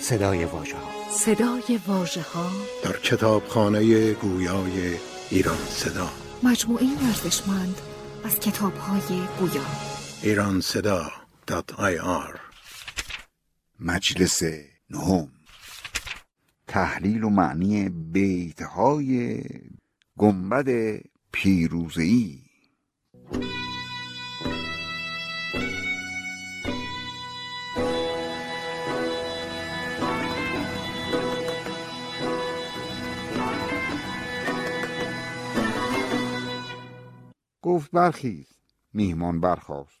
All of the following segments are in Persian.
صدای واژه ها صدای واژه ها در کتابخانه گویای ایران صدا. مجموعه ارزشمند از کتاب های گویا. ایران صدا آر مجلس نهم. تحلیل و معنی بیت های گنبد پیروزی گفت برخیز. میهمان برخواست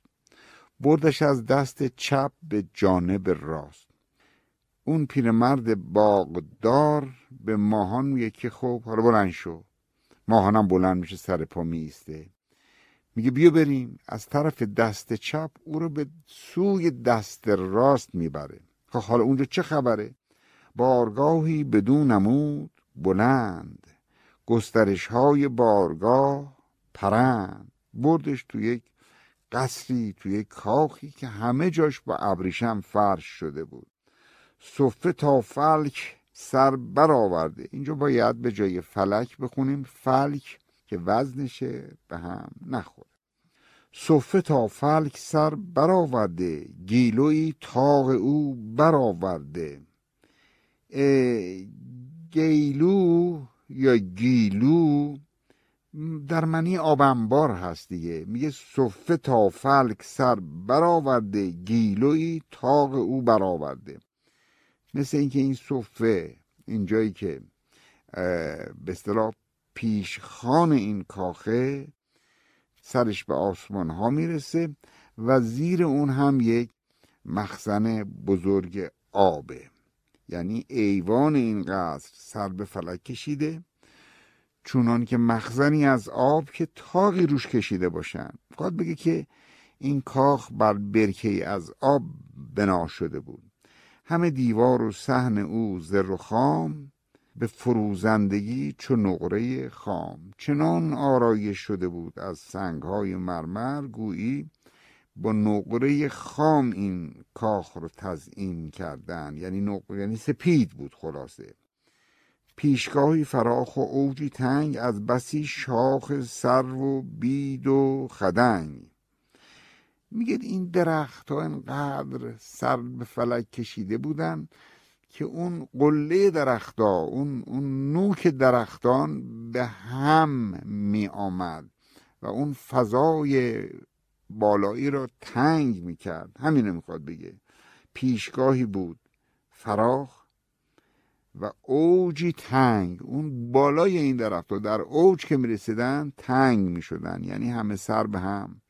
بردش از دست چپ به جانب راست. اون پیرمرد باغدار به ماهان میگه که خب حالا بلند شو. ماهانم بلند میشه سر پا میسته میگه بیا بریم. از طرف دست چپ او رو به سوی دست راست می‌بره. خب حالا اونجا چه خبره؟ بارگاهی بدون نمود بلند. گسترش های بارگاه پرند. بردش تو یک قصری تو یک کاخی که همه جاش با ابریشم فرش شده بود. صفه تا فلک سر برآورده. اینجا باید به جای فلک بخونیم. فلک که وزنشه به هم نخوره. صفه تا فلک سر برآورده. گیلوی تاق او برآورده. گیلو یا گیلو در معنی آبنبار هست دیگه. میگه صفه تا فلک سر برآورده گیلوی تاق او برآورده. مثل اینکه این صفه اینجایی که به اصطلاح پیشخان این کاخه سرش به آسمان ها می‌رسه و زیر اون هم یک مخزن بزرگ آبه. یعنی ایوان این قصر سر به فلک کشیده. چونان که مخزنی از آب که تاقی روش کشیده باشن خواهد بگه که این کاخ بر برکه از آب بنا شده بود. همه دیوار و صحن او زر و خام به فروزندگی چو نقره خام. چنان آرایش شده بود از سنگهای مرمر گویی با نقره خام این کاخ رو تزئین کردن. یعنی نقره یعنی سپید بود خلاصه. پیشگاهی فراخ و اوجی تنگ از بسی شاخ سر و بید و خدنگ. میگه این درخت ها انقدر سر به فلک کشیده بودن که اون قله درختا اون, اون نوک درختان به هم می آمد و اون فضای بالایی را تنگ می کرد همین می‌خواد بگه. پیشگاهی بود. فراخ و اوجی تنگ. اون بالای این درخت در اوج که می رسیدن تنگ می شدن یعنی همه سر به هم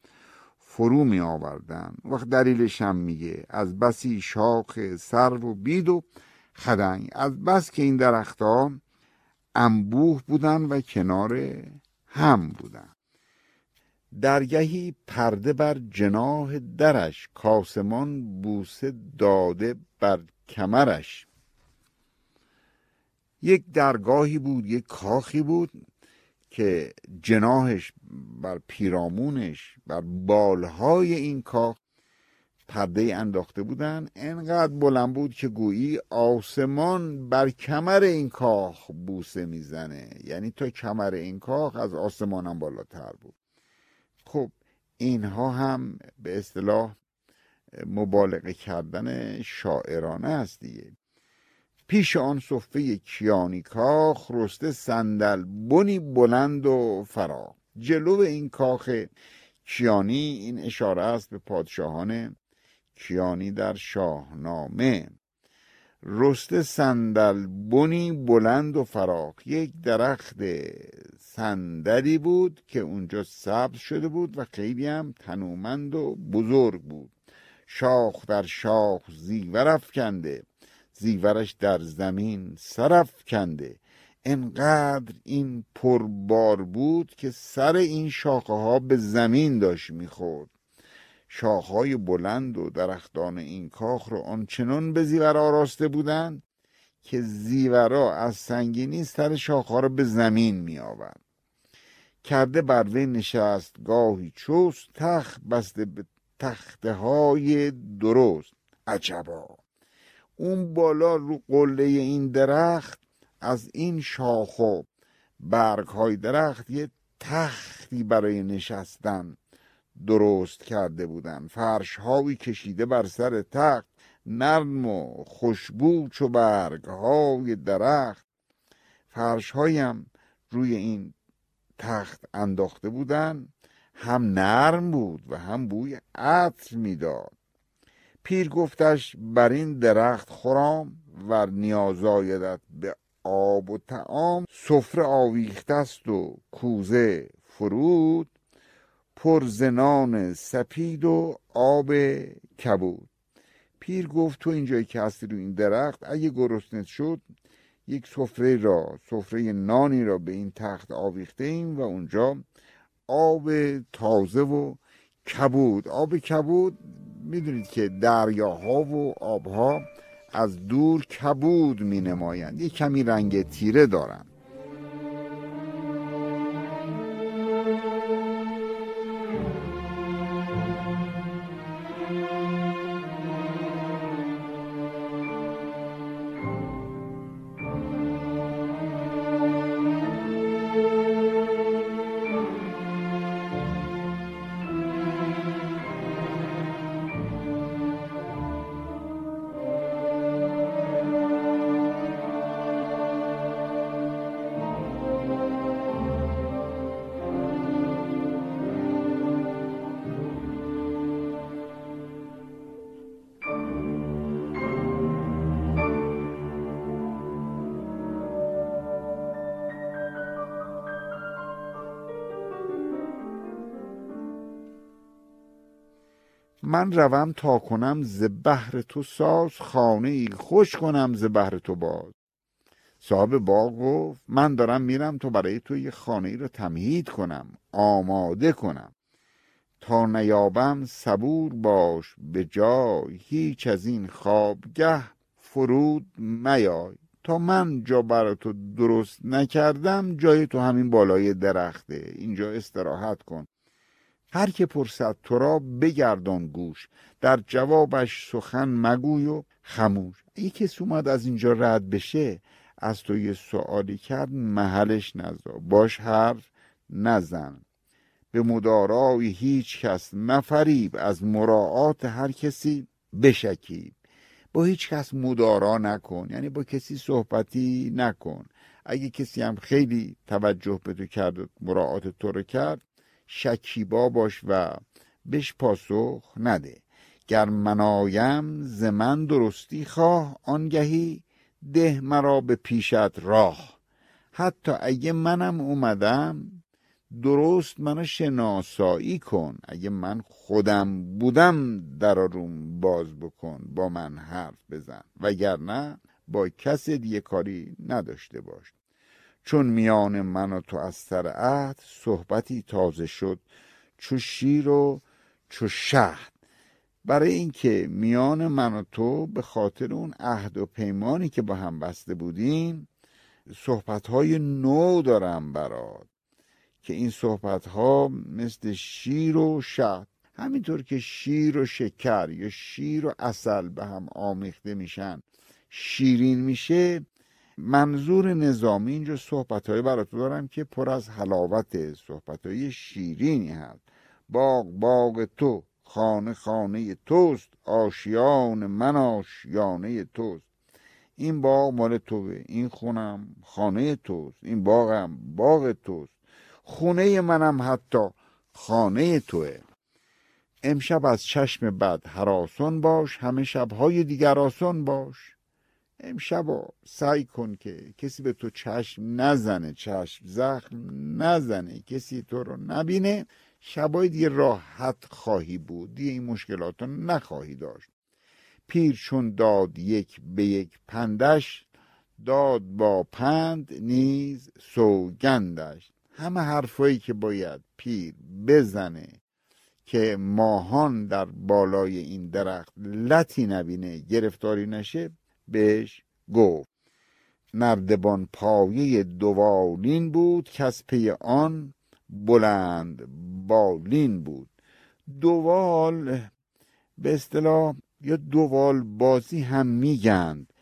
فرو می آوردن وقت دلیلش هم میگه. از بسی شاخ سر و بید و خدنگ. از بس که این درختها انبوه بودن و کنار هم بودن. درگهی پرده بر جناه درش. کاسمان بوسه داده بر کمرش. یک درگاهی بود یک کاخی بود که جناهش بر پیرامونش بر بالهای این کاخ پرده انداخته بودن. انقدر بلند بود که گویی آسمان بر کمر این کاخ بوسه می‌زنه. یعنی تا کمر این کاخ از آسمان هم بالاتر بود. خب اینها هم به اصطلاح مبالغه کردن شاعرانه است دیگه. پیش آن صفه کیانی کاخ رسته صندل بنی بلند و فرا. جلو این کاخ کیانی این اشاره است به پادشاهان کیانی در شاهنامه. رسته صندل بنی بلند و فراخ یک درخت صندلی بود که اونجا سبز شده بود و خیلی هم تنومند و بزرگ بود. شاخ در شاخ زیور افکنده. زیورش در زمین سرف کنده انقدر این پربار بود که سر این شاخه ها به زمین داشت می‌خورد. شاخهای بلند و درختان این کاخ رو آنچنان به زیور آراسته بودند که زیورا از سنگینی سر شاخها رو به زمین می آورد. کرده بر وی نشست گاهی چوست تخت بسته به تخته های درست. عجبا! اون بالا رو قله این درخت از این شاخ و برگ های درخت یه تختی برای نشستن درست کرده بودن. فرش هایی کشیده بر سر تخت نرم و خوشبو چو برگ های درخت. فرش هایم روی این تخت انداخته بودن. هم نرم بود و هم بوی عطر می‌داد. پیر گفتش بر این درخت خورام و نیاز آیدت به آب و تعام سفره آویخته است و کوزه فرود پر زنان سپید و آب کبود. پیر گفت تو اینجایی که هستی رو این درخت اگه گرسنت شد یک سفره را سفره نانی را به این تخت آویخته ایم و اونجا آب تازه و کبود آب کبود می‌دونید که دریاها و آبها از دور کبود می نمایند یک کمی رنگ تیره دارند من روم تا کنم ز بهر تو ساز خانه ای خوش کنم ز بهر تو باز. صاحب باغ گفت من دارم میرم تو برای تو یه خانه ای رو تمهید کنم آماده کنم. تا نیابم صبور باش به جای هیچ از این خوابگه فرود میای. تا من جا برای تو درست نکردم جای تو همین بالای درخته. اینجا استراحت کن. هر که پرسد تو را بگردان گوش در جوابش سخن مگوی و خموش. اگه کسی اومد از اینجا رد بشه از تو یه سوالی کرد محلش نزا باش حرف نزن. به مدارای هیچ کس مفریب از مراعات هر کسی بشکیب با هیچ کس مدارا نکن یعنی با کسی صحبتی نکن. اگه کسی هم خیلی توجه به تو کرد مراعات تو رو کرد شکیبا باش و بش پاسخ نده. گر منایم ز من درستی خواه آنگهی ده مرا به پیشت راه. حتی اگه منم اومدم درست منو شناسایی کن. اگه من خودم بودم در روم باز بکن. با من حرف بزن. وگرنه با کس دیگه کاری نداشته باش. چون میان من و تو از سر عهد صحبتی تازه شد چو شیر و چو شهد. برای اینکه میان من و تو به خاطر اون عهد و پیمانی که با هم بسته بودیم صحبت های نو دارم برات که این صحبت ها مثل شیر و شهد. همینطور که شیر و شکر یا شیر و اصل به هم آمیخته میشن شیرین میشه منظور نظامی اینجا صحبت های براتون دارم که پر از حلاوت صحبت های شیرینی هست. باغ باغ تو خانه خانه توست آشیان من آشیانه توست. این باغ مال توه این خونم خانه توست این باغم باغ توست. خونه منم حتی خانه توه. امشب از چشم بد حراسون باش همه شبهای دیگر آسان باش. امشب سعی کن که کسی به تو چشم نزنه چشم زخم نزنه کسی تو رو نبینه شبای دیگه راحت خواهی بود دیگه این مشکلات رو نخواهی داشت. پیر چون داد یک به یک پندش داد با پند نیز سوگندش. همه حرفایی که باید پیر بزنه که ماهان در بالای این درخت لطی نبینه گرفتاری نشه بهش گفت. نردبان پایه دوالین بود که از پی آن بلند بالین بود. دوال به اصطلاح یا دوال بازی هم میگند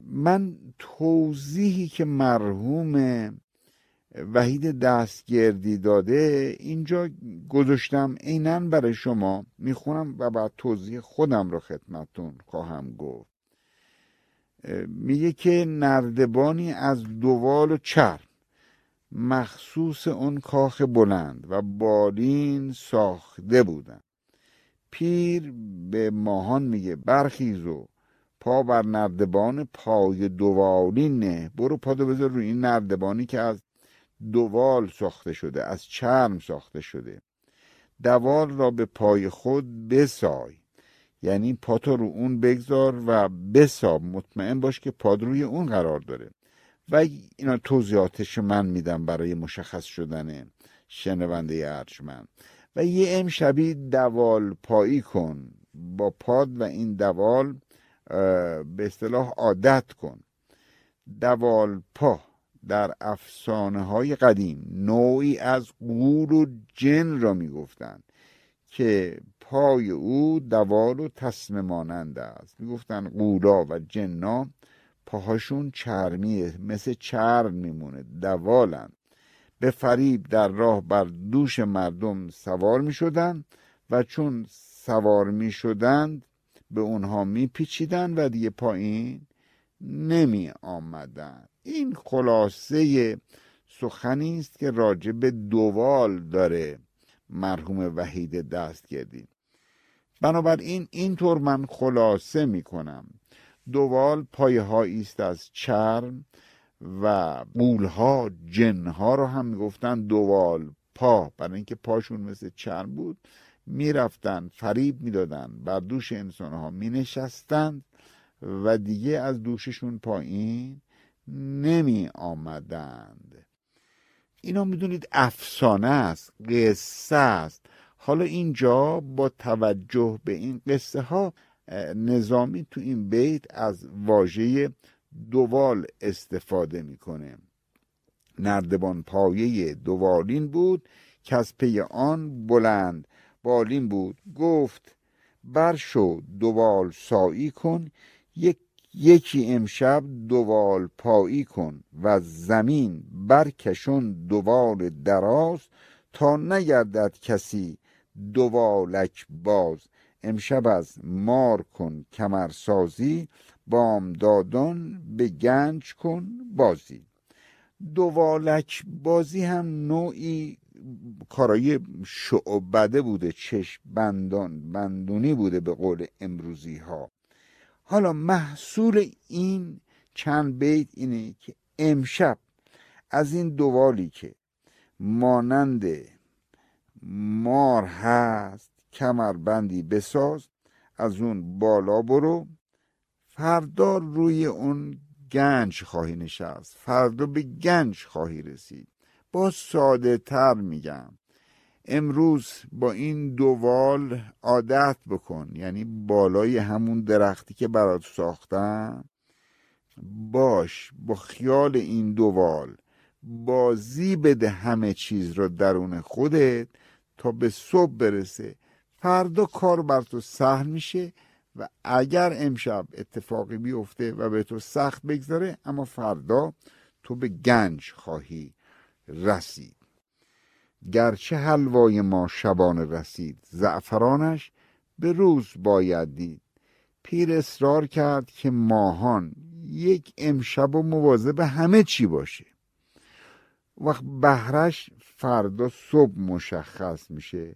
من توضیحی که مرحوم وحید دستگردی داده اینجا گذاشتم عینا برای شما می‌خونم و بعد توضیح خودم رو خدمتون خواهم گفت. میگه که نردبانی از دوال و چرم مخصوص اون کاخ بلند و بالین ساخته بودن. پیر به ماهان میگه برخیز و پا بر نردبان پای دوالین نه. برو پادو بذار روی این نردبانی که از دوال ساخته شده از چرم ساخته شده. دوال را به پای خود بسای. یعنی پاتو رو اون بگذار و بساب مطمئن باش که پاد روی اون قرار داره. و اینا توضیحاتش من میدم برای مشخص شدن شنونده ارجمند. و یه امشبی دوال پایی کن. با پاد و این دوال به اصطلاح عادت کن. دوال پا در افسانه های قدیم نوعی از قول و جن را می‌گفتند که پای او دوال و تسمه مانند است. می‌گفتن قولا و جنا پاهاشون چرمیه مثل چرم میمونه. دوالن. به فریب در راه بر دوش مردم سوار می شدن و چون سوار می شدند به اونها می پیچیدن و دیگه پایین نمی آمدن این خلاصه سخنی است که راجع به دوال داره مرحوم وحید دستگردی. بنابراین اینطور من خلاصه می کنم دوال پایه است از چرم و قولها جنها رو هم می‌گفتن دوال پا. برای اینکه پاشون مثل چرم بود می‌رفتن فریب می‌دادن بر دوش انسان ها می نشستند و دیگه از دوششون پایین نمی آمدند اینا می‌دونید افسانه است قصه است. حالا اینجا با توجه به این قصه ها نظامی تو این بیت از واژه دوال استفاده می‌کنه. نردبان پایه دوالین بود که از پی آن بلند بالین بود. گفت برشو دوال سایی کن یک یکی امشب دوال پایی کن و زمین برکشون دوال دراز تا نگردد کسی دوالک باز. امشب از مار کن کمرسازی بامدادان به گنج کن بازی. دوالک بازی هم نوعی کارای شعبده بوده چشم بندان بندونی بوده به قول امروزی ها حالا محصول این چند بیت اینه که امشب از این دوالی که مانند مار هست کمربندی بساز از اون بالا برو. فردا روی اون گنج خواهی نشست. فردا به گنج خواهی رسید. با ساده تر میگم. امروز با این دوال عادت بکن. یعنی بالای همون درختی که برات ساختم. باش با خیال این دوال بازی بده همه چیز رو درون خودت. تا به صبح برسه. فردا کار بر تو سهل میشه و اگر امشب اتفاقی بیفته و به تو سخت بگذاره اما فردا تو به گنج خواهی رسید. گرچه حلوای ما شبان رسید زعفرانش به روز باید دید. پیر اصرار کرد که ماهان یک امشب و مواظب همه چی باشه. وقت بهرش فردا صبح مشخص میشه.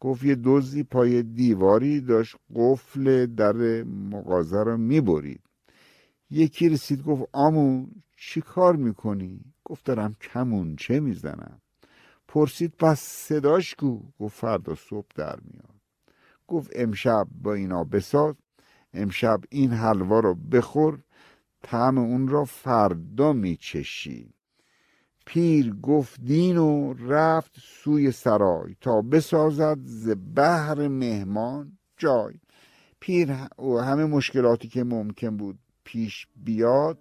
گفت یه دوزی پای دیواری داشت قفل در مغازه رو می‌برید. یکی رسید گفت آمو چی کار می‌کنی؟ گفت دارم کمون چه می‌زنم؟ پرسید پس صداش کو؟ گفت فردا صبح در میاد. گفت امشب با اینا بساز امشب این حلوا رو بخور طعم اون را فردا میچشی. پیر گفت دین و رفت سوی سرای تا بسازد ز بهر مهمان جای. پیر و همه مشکلاتی که ممکن بود پیش بیاد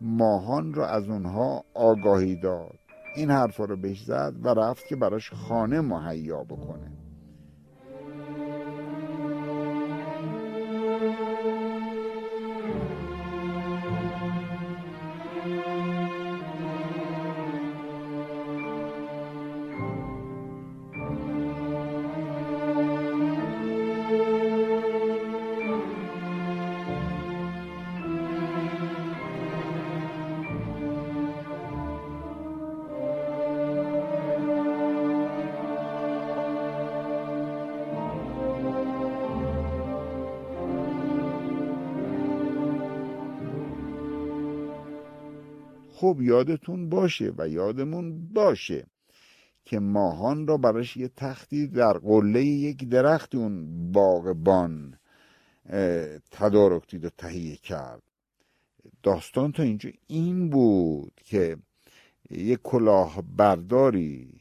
ماهان را از اونها آگاهی داد. این حرفا رو بهش زد و رفت که براش خانه مهیا بکنه. خب یادتون باشه و یادمون باشه که ماهان را براش یه تختی در قله یک درخت اون باغبان تدارک دید و تهیه کرد. داستان تا اینجا این بود که یک کلاه برداری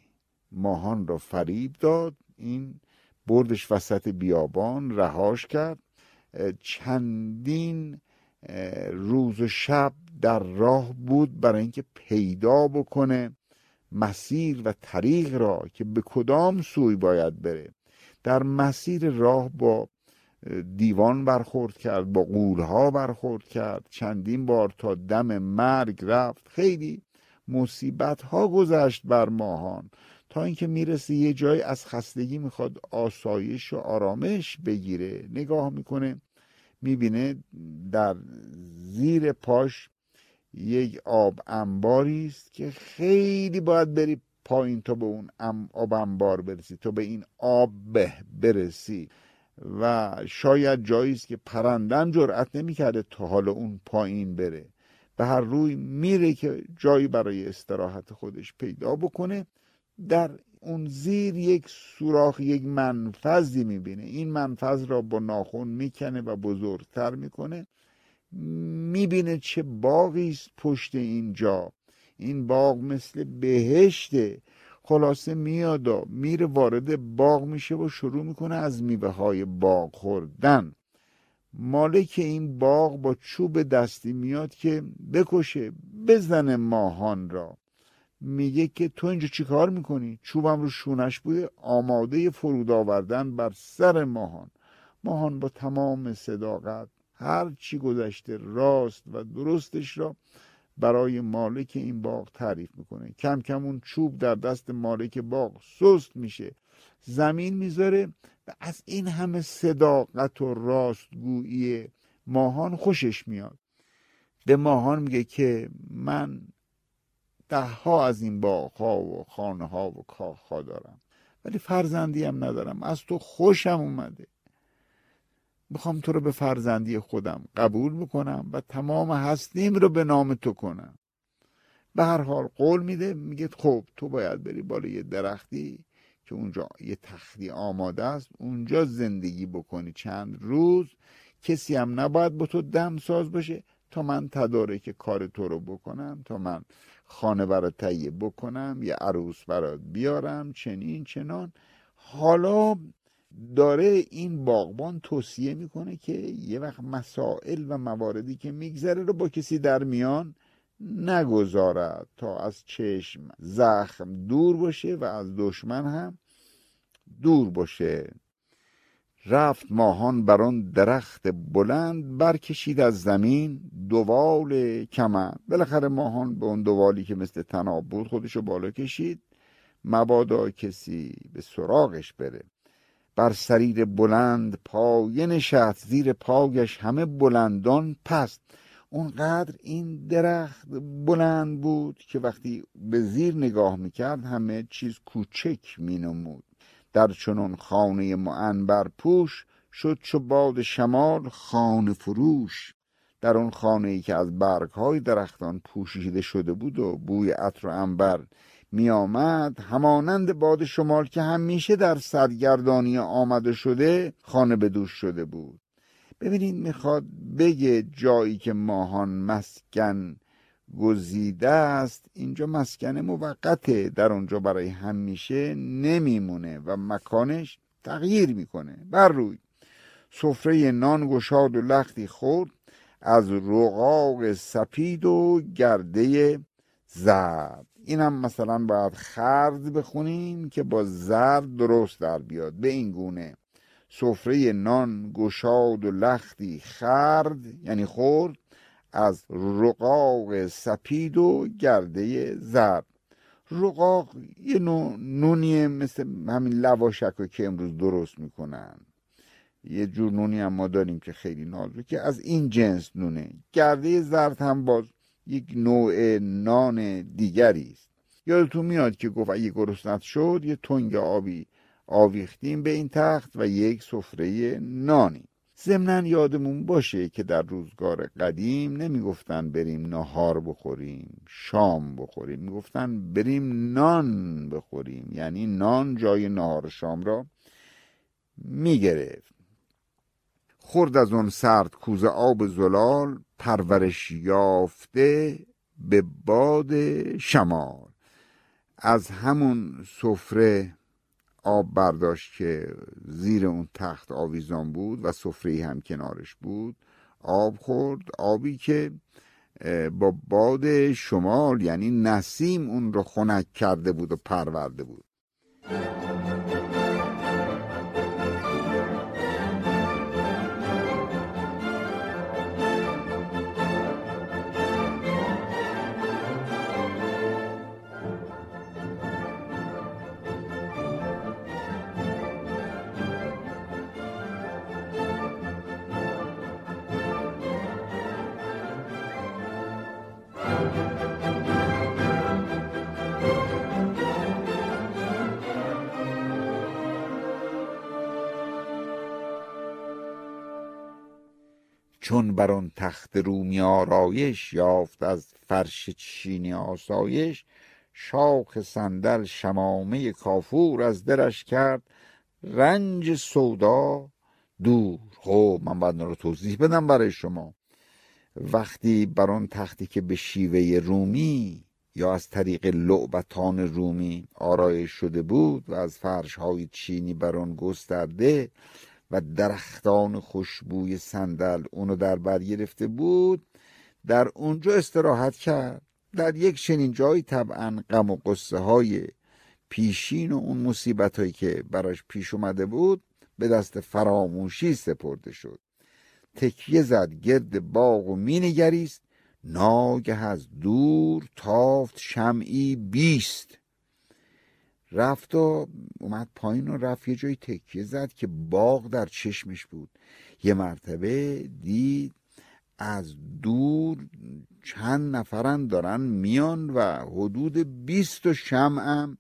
ماهان را فریب داد این بردش وسط بیابان رهاش کرد. چندین روز و شب در راه بود برای اینکه پیدا بکنه مسیر و طریق را که به کدام سوی باید بره. در مسیر راه با دیوان برخورد کرد با قولها برخورد کرد چندین بار تا دم مرگ رفت. خیلی مصیبت ها گذشت بر ماهان. تا اینکه می‌رسه یه جای از خستگی می‌خواد آسایش و آرامش بگیره. نگاه می‌کنه می‌بینه در زیر پاش یک آب انباری است که خیلی باید بری پایین تا به اون آب انبار برسی تا به این آب برسی. و شاید جایی است که پرندم جرأت نمی‌کرده تا حالا اون پایین بره. به هر روی میره که جایی برای استراحت خودش پیدا بکنه. در اون زیر یک سوراخ یک منفذی می‌بینه. این منفذ را با ناخون می‌کنه و بزرگتر می‌کنه. می‌بینه چه باقی است پشت اینجا این باغ مثل بهشته. خلاصه میاد و میره وارد باغ میشه و شروع می‌کنه از میوه های باغ خوردن. مالک این باغ با چوب دستی میاد که بکشه بزنه ماهان را. میگه که تو اینجا چیکار می‌کنی؟ چوبم رو شونش بوده آماده فرود آوردن بر سر ماهان. ماهان با تمام صداقت هر چی گذشته راست و درستش را برای مالک این باغ تعریف می‌کنه. کم کم اون چوب در دست مالک باغ سست میشه. زمین می‌ذاره و از این همه صداقت و راستگویی ماهان خوشش میاد. به ماهان میگه که من ده ها از این باغ ها و خانه ها و کاخ ها دارم. ولی فرزندی هم ندارم. از تو خوشم اومده. می‌خوام تو رو به فرزندی خودم قبول بکنم و تمام هستیم رو به نام تو کنم. به هر حال قول میده میگه خب تو باید بری بالای یه درختی که اونجا یه تختی آماده است اونجا زندگی بکنی. چند روز کسی هم نباید با تو دم ساز باشه. تا من تدارک کار تو رو بکنم تا من خانه برات تهیه بکنم یه عروس برات بیارم چنین چنان. حالا داره این باغبان توصیه می‌کنه که یه وقت مسائل و مواردی که میگذره رو با کسی در میان نگذارد تا از چشم زخم دور باشه و از دشمن هم دور باشه. رفت ماهان بر آن درخت بلند برکشید از زمین دوال کمند بالاخره ماهان به اون دوالی که مثل تناب بود خودشو بالا کشید. مبادا کسی به سراغش بره. بر سریر بلند پایه نشست زیر پایش همه بلندان پست. اونقدر این درخت بلند بود که وقتی به زیر نگاه می‌کرد همه چیز کوچک مینمود. در چنون خانه معنبر پوش شد چو باد شمال خانه فروش. در اون خانه ای که از برگ های درختان پوشیده شده بود و بوی عطر و انبر می آمد همانند باد شمال که همیشه در سرگردانی آمده شده خانه به دوش شده بود. ببینید می‌خواد بگه جایی که ماهان مسکن گزیده است اینجا مسکن موقته. در اونجا برای همیشه نمیمونه و مکانش تغییر می‌کنه. بر روی. سفره نان گشاد و لختی خورد از رقاق سپید و گرده زرد. این هم مثلا باید خرد بخونیم که با زرد درست در بیاد. به این گونه سفره نان گشاد و لختی خرد یعنی خورد از رقاق سپید و گرده زرد. رقاق یه نونیه مثل همین لواشک که امروز درست می‌کنن. یه جور نونی هم ما داریم که خیلی نازکه. از این جنس نونه. گرده زرد هم باز یک نوع نان دیگری است. یادتون میاد که گفت اگه گرسنت شد یه تنگ آبی آویختیم به این تخت و یک سفره نانی. ضمنا یادمون باشه که در روزگار قدیم نمی‌گفتن بریم نهار بخوریم شام بخوریم. می‌گفتن بریم نان بخوریم. یعنی نان جای نهار شام را می‌گرفت. خورد از اون سرد کوزه آب زلال پرورش یافته به باد شمال. از همون سفره آب برداشت که زیر اون تخت آویزان بود و سفره هم کنارش بود آب خورد. آبی که با باد شمال یعنی نسیم اون رو خنک کرده بود و پرورده بود. چون بر آن تخت رومی آرایش یافت از فرش چینی آسایش شاخ صندل شمامه کافور از درش کرد رنج سودا دور. خب من باید رو توضیح بدم برای شما. وقتی بر آن تختی که به شیوه رومی یا از طریق لعبتان رومی آرایش شده بود و از فرش های چینی بر آن گسترده و درختان خوشبوی صندل اونو در بر گرفته بود در اونجا استراحت کرد. در یک چنین جایی طبعا غم و قصه های پیشین و اون مصیبت هایی که براش پیش اومده بود به دست فراموشی سپرده شد. تکیه زد گرد باغ و مینگریست. ناگه از دور تافت شمعی بیست. رفت و اومد پایین و رفت یه جایی تکیه زد که باغ در چشمش بود. یه مرتبه دید از دور چند نفرن دارن میان و حدود بیست و شمعم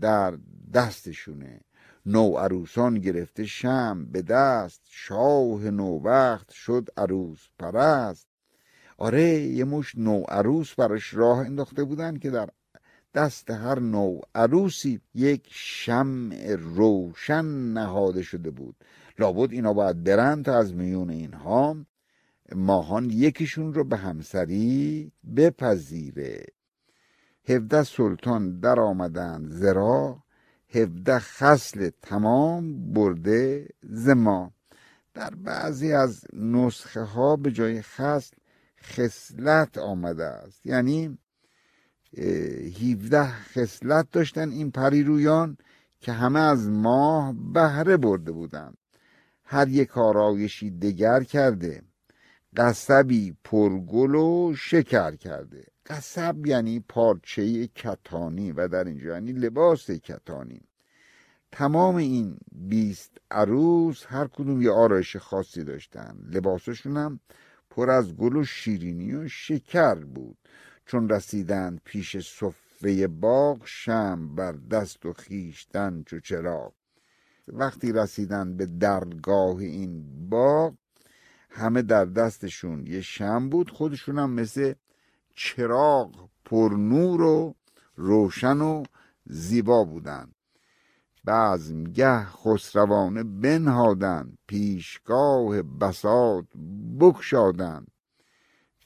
در دستشونه. نو عروسان گرفته شم به دست شاه نو وقت شد عروس پرست. آره یه مش نو عروس براش راه انداخته بودن که در دست هر نوع. عروسی یک شمع روشن نهاده شده بود. لابد اینا باید برن تا از میون اینها. ماهان یکیشون رو به همسری بپذیره. هفده سلطان در آمدن زرا. هفده خسل تمام برده زما. در بعضی از نسخه ها به جای خسل خسلت آمده است. یعنی 17 خصلت داشتن این پریرویان که همه از ماه بهره برده بودند. هر یک آرایشی دگر کرده. قصبی پرگل و شکر کرده. قصب یعنی پارچه کتانی و در اینجا یعنی لباس کتانی. تمام این بیست عروس هر کدوم یه آرایش خاصی داشتن. لباسشون هم پر از گل و شیرینی و شکر بود. چون رسیدن پیش صفه باغ شم بر دست و خیشتن چو چراغ. وقتی رسیدن به درگاه این باغ همه در دستشون یه شم بود خودشون هم مثل چراغ پر نور و روشن و زیبا بودن بزمگه خسروانه بنهادن پیشگاه بساط بکشادن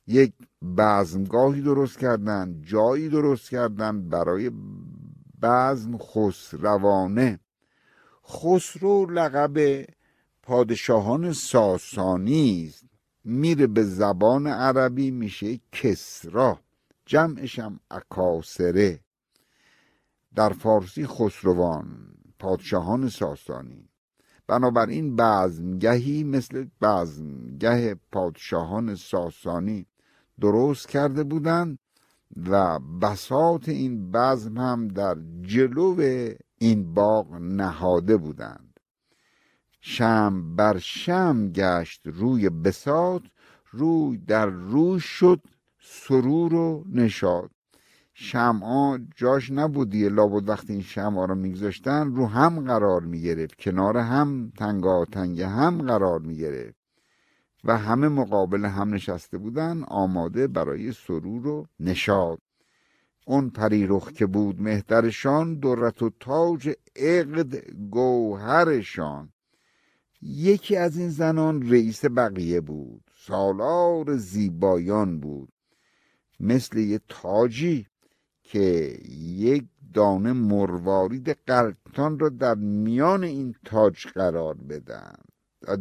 یک بزمگاهی درست کردن جایی درست کردن برای بزم خسروانه. خسرو لقب پادشاهان ساسانی است. میره به زبان عربی میشه کسرا جمعشم اکاسره. در فارسی خسروان پادشاهان ساسانی. بنابراین بزمگهی مثل بزمگه پادشاهان ساسانی. درست کرده بودند و بساط این بزم هم در جلو این باغ نهاده بودند. شم بر شم گشت روی بساط روی در روی شد سرور و نشاد شمعا جاش نبودی لابد وقتی این شمعا رو میگذاشتن رو هم قرار می‌گرفت کنار هم تنگا تنگ هم قرار می‌گرفت. و همه مقابل هم نشسته بودن آماده برای سرور و نشاد اون پریرخ که بود مهترشان درت و تاج عقد گوهرشان. یکی از این زنان رئیس بقیه بود سالار زیبایان بود. مثل یه تاجی که یک دانه مروارید قلطان را در میان این تاج قرار بدن.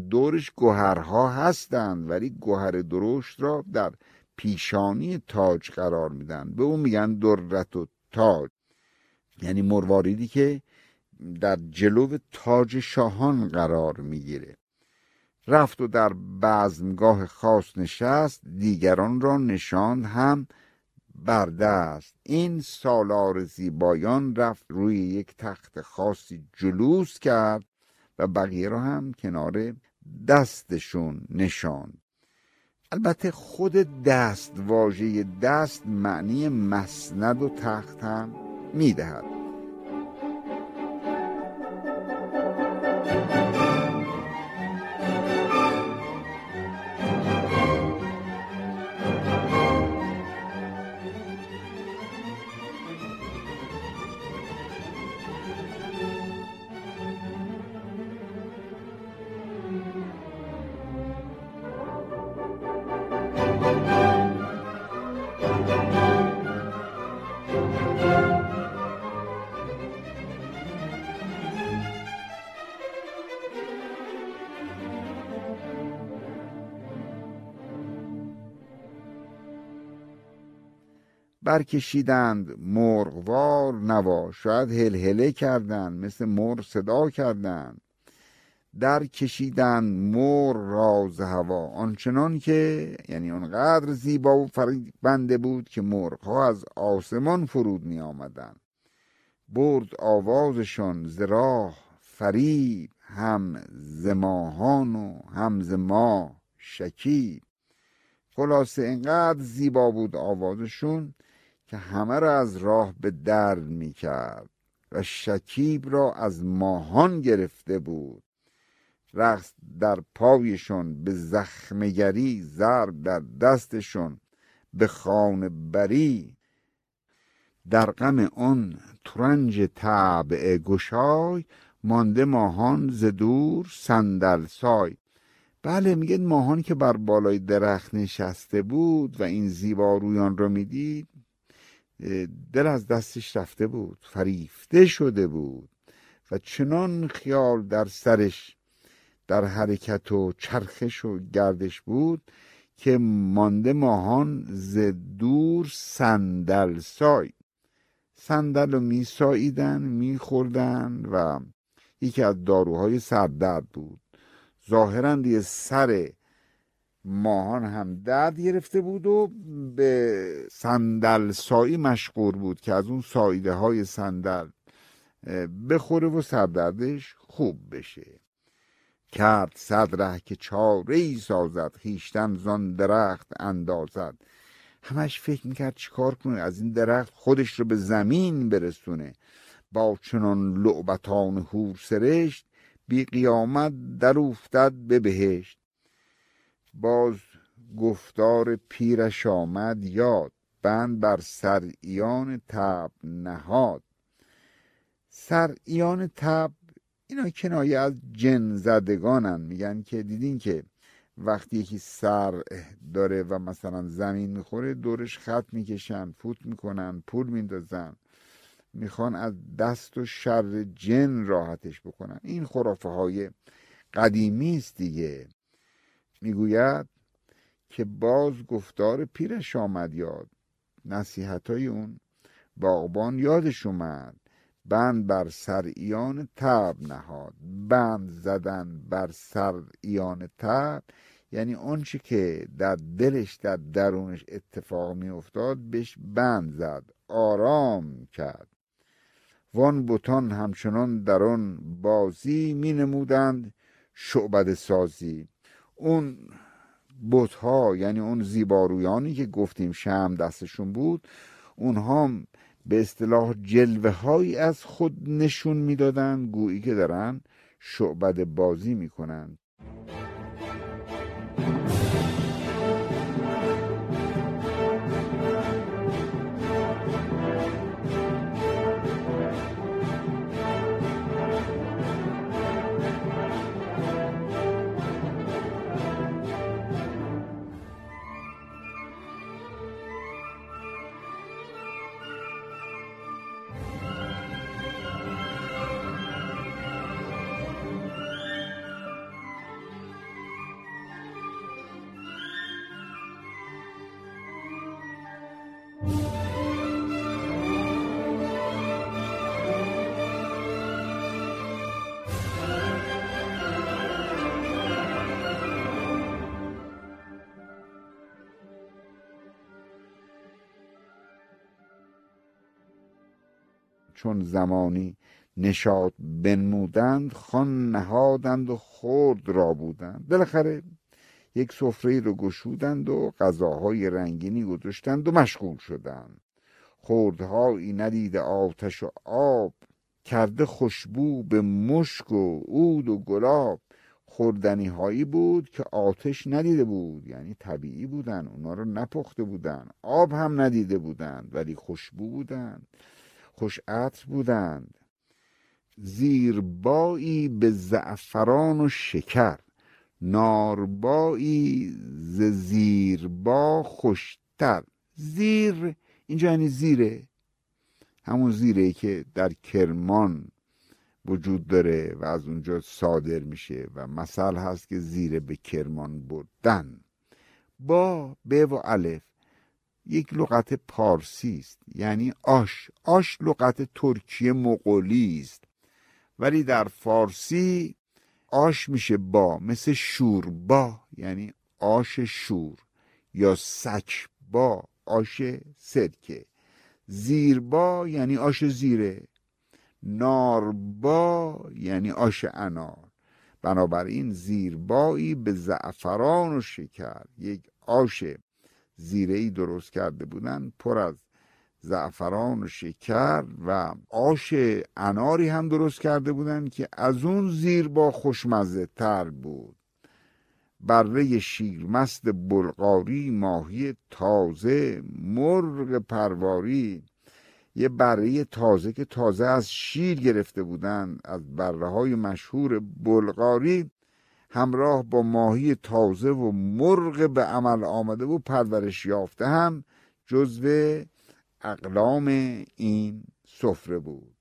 دورش گوهرها هستند ولی گوهر درشت را در پیشانی تاج قرار میدن. به اون میگن درت و تاج. یعنی مرواریدی که در جلو تاج شاهان قرار می‌گیره. رفت و در بزمگاه خاص نشست دیگران را نشاند هم برده است این سالار زیبایان رفت روی یک تخت خاصی جلوس کرد. و بقیه را هم کنار دستشون نشاند. البته خود دست واژه دست معنی مسند و تخت هم می‌دهد. برکشیدند مرغوار نوا شاید هلهله کردند مثل مرغ صدا کردند. در کشیدند مور راز هوا. آنچنان که یعنی آنقدر زیبا و بنده بود که مرغها از آسمان فرود می آمدن. برد آوازشان زراح فریب هم زماهان و هم زما شکیب. خلاصه اینقدر زیبا بود آوازشون که همه را از راه به در می کرد و شکیب را از ماهان گرفته بود. رقص در پایشون به زخمگری ضرب در دستشون به خانه بری. در غم آن ترنج طبع گشای مانده ماهان ز دور صندل سای. بله میگه ماهان که بر بالای درخت نشسته بود و این زیبارویان رو می‌دید دل از دستش رفته بود فریفته شده بود و چنان خیال در سرش در حرکت و چرخش و گردش بود که مانده ماهان ز دور صندل سای. صندل رو می ساییدن می خوردن و یکی از داروهای سردرد بود. ظاهرا دیگه سر ماهان هم درد گرفته بود و به صندل سایی مشغول بود که از اون سایده های صندل بخوره و سردردش خوب بشه. کرد صدره که چاره ای سازد خیشتن زان درخت اندازد. همش فکر می‌کرد چیکار کنه از این درخت خودش رو به زمین برسونه. با چنان لعبتان هور سرشت بی قیامت در افتد به بهشت. باز گفتار پیرش آمد یاد بند بر سرعیان تب نهاد. سرعیان تب اینا کنایه از جن زدگانن. میگن که دیدین که وقتی یکی سر داره و مثلا زمین می‌خوره دورش خط می‌کشن فوت می‌کنن پول میندازن. می‌خوان از دست و شر جن راحتش بکنن. این خرافه های قدیمی است دیگه. می‌گوید که باز گفتار پیرش آمد یاد. نصیحت های اون باغبان یادش اومد. بند بر سر ایان تب نهاد. بند زدن بر سر ایان تب. یعنی آنچه که در دلش در درونش اتفاق می افتاد بهش بند زد. آرام کرد. وان بوتان همچنان در آن بازی می نمودند شعبد سازی. اون بوت ها یعنی اون زیبارویانی که گفتیم شم دستشون بود اونها به اصطلاح جلوه هایی از خود نشون می‌دادن گویی که دارن شعبد بازی می‌کنن. چون زمانی نشاد بنمودند خان نهادند و خورد را بودند. بالاخره یک سفره رو گشودند و غذاهای رنگینی گذاشتند و مشغول شدند. خوردهایی ندیده آتش و آب کرده خوشبو به مشک و عود و گلاب. خوردنی هایی بود که آتش ندیده بود یعنی طبیعی بودن اونا رو نپخته بودن. آب هم ندیده بودند ولی خوشبو بودند. خوش عطر بودند. زیربایی به زعفران و شکر ناربایی ز زیربا خوشتر. زیر اینجا یعنی زیره. همون زیره که در کرمان وجود داره و از اونجا صادر میشه و مثل هست که زیره به کرمان بردن. با ب و الف. یک لغت پارسی است یعنی آش. آش لغت ترکیه مغولی است. ولی در فارسی آش میشه با مثل شوربا یعنی آش شور یا سک با آش سرکه. زیربا یعنی آش زیره. ناربا یعنی آش انار. بنابراین زیربایی به زعفران و شکر یک آش زیره درست کرده بودن پر از زعفران و شکر و آش اناری هم درست کرده بودن که از اون زیربا خوشمزه تر بود. بره شیرمست بلغاری ماهی تازه مرغ پرواری. یه بره تازه که تازه از شیر گرفته بودند از بره های مشهور بلغاری. همراه با ماهی تازه و مرغ به عمل آمده و پرورش یافته هم جزو اقلام این سفره بود.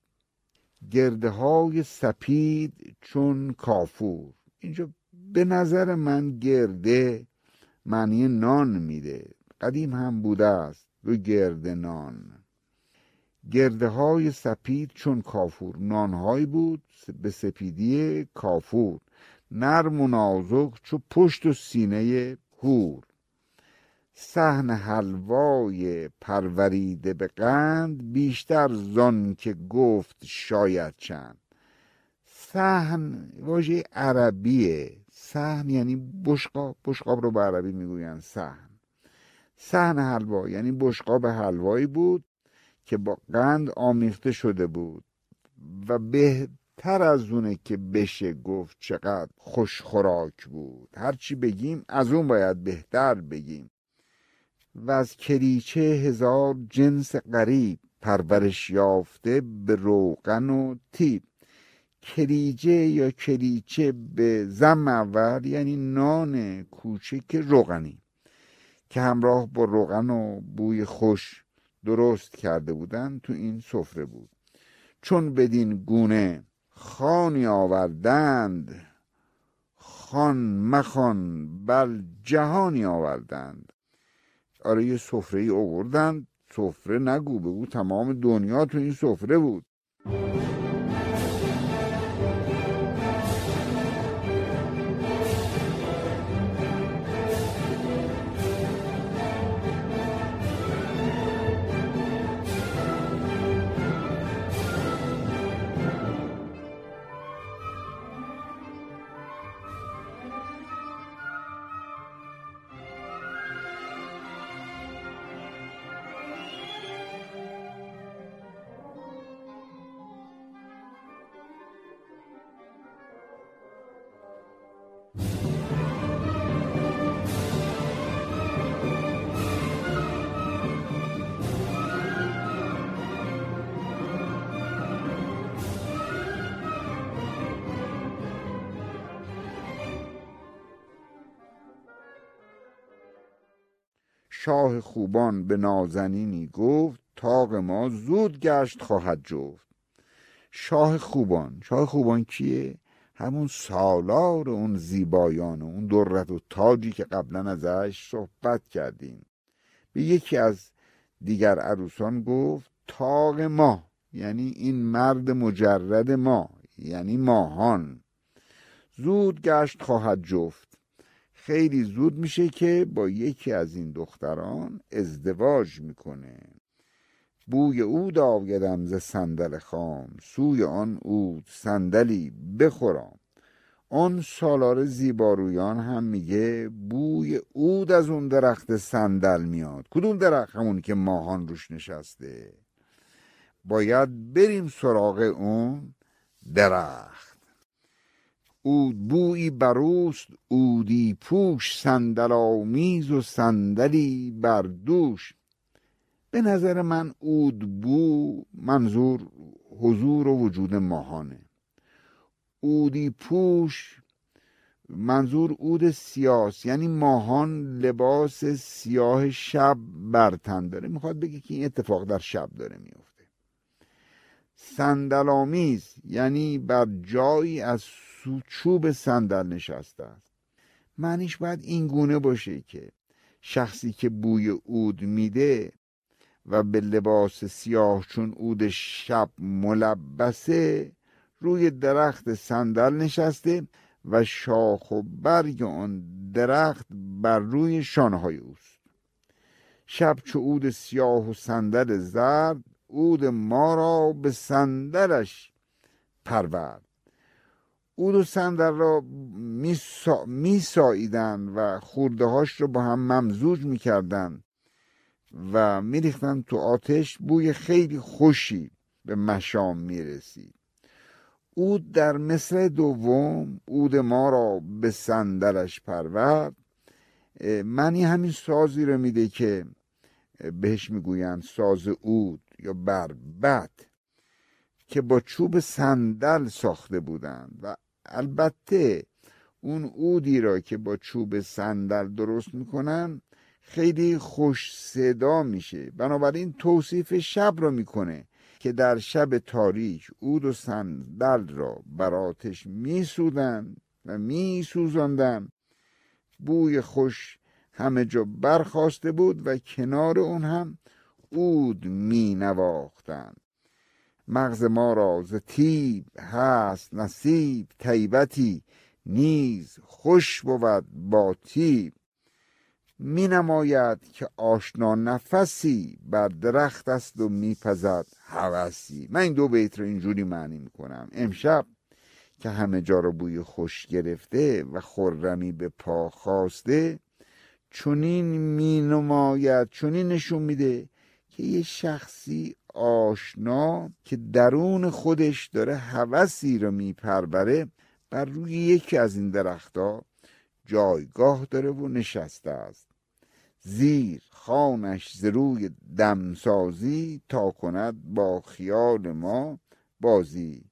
گرده های سپید چون کافور. اینجا به نظر من گرده معنی نان میده. قدیم هم بوده است و گرده نان. گرده های سپید چون کافور. نانهایی بود به سپیدی کافور. نرم و نازک چو پشت و سینه هور سحن حلوای پروریده به قند بیشتر زان که گفت شاید چند. سحن واژه عربیه. سحن یعنی بشقاب. بشقاب رو به عربی می‌گوین سحن سحن حلوا یعنی بشقاب حلوایی بود که با قند آمیخته شده بود و بهتر از اونه که بشه گفت چقدر خوش خوراک بود هرچی بگیم از اون باید بهتر بگیم. و از کلیچه هزار جنس غریب پرورش یافته به روغن و تیب. کلیجه یا کلیچه به زم اول یعنی نان کوچک روغنی. که همراه با روغن و بوی خوش درست کرده بودن تو این سفره بود. چون بدین گونه خانی آوردند خان مخان بل جهانی آوردند. آره یه سفره ای آوردند. سفره نگو بگو تمام دنیا تو این سفره بود. شاه خوبان به نازنینی گفت تاق ما زود گشت خواهد جفت. شاه خوبان شاه خوبان کیه؟ همون سالار اون زیبایان و اون درت و تاجی که قبلا ازش صحبت کردیم. به یکی از دیگر عروسان گفت تاق ما یعنی این مرد مجرد ما یعنی ماهان. زود گشت خواهد جفت. خیلی زود میشه که با یکی از این دختران ازدواج می‌کنه. بوی عود آیدم ز صندل خام سوی آن عود صندلی بخورم آن سالار زیبارویان هم میگه بوی عود از اون درخت صندل میاد. کدوم درخت؟ همون که ماهان روش نشسته. باید بریم سراغ اون درخت. اود بویی بروست اودی پوش صندل آمیز و صندلی بر دوش. به نظر من اود بو منظور حضور و وجود ماهانه. اودی پوش منظور اود سیاس یعنی ماهان لباس سیاه شب بر تن داره. می‌خواد بگه که این اتفاق در شب داره میفته صندلامیز یعنی بر جایی از چوب صندل نشسته است. معنیش باید این گونه باشه که شخصی که بوی اود میده و به لباس سیاه چون اود شب ملبسه روی درخت صندل نشسته و شاخ و برگ آن درخت بر روی شانهای اوست. شب چو اود سیاه و صندل زرد اود ما را به صندلش پرورد. اود و صندل را میساییدن و خورده هاش رو با هم ممزوج می‌کردن و میریختن تو آتش. بوی خیلی خوشی به مشام می‌رسید. اود در مصر دوم اود ما را به صندلش پرورد. معنی همین سازی رو میده که بهش می‌گویند ساز اود یا بربت که با چوب صندل ساخته بودند. و البته اون اودی را که با چوب صندل درست می‌کنن خیلی خوش صدا میشه. بنابراین توصیف شب را می‌کنه که در شب تاریک اود و صندل را بر آتش میسودن و میسوزاندن. بوی خوش همه جا برخواسته بود و کنار اون هم اود می نواختن مغز ما را ز تیب هست نصیب طیبتی نیز خوش بود با تیب می نماید که آشنا نفسی بر درخت است و میپزد هوسی. من این دو بیت رو اینجوری معنی می‌کنم. امشب که همه جا رو بوی خوش گرفته و خرمی به پا خواسته چونین می نماید چونین نشون میده یه شخصی آشنا که درون خودش داره هوسی رو میپربره بر روی یکی از این درختها جایگاه داره و نشسته است. زیر خانش ز روی دمسازی تا کند با خیال ما بازی.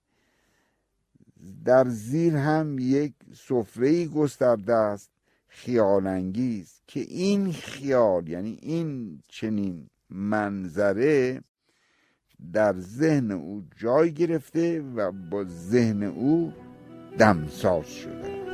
در زیر هم یک سفره گسترده است خیال انگیز که این خیال یعنی این چنین منظره در ذهن او جای گرفته و با ذهن او دمساز شده.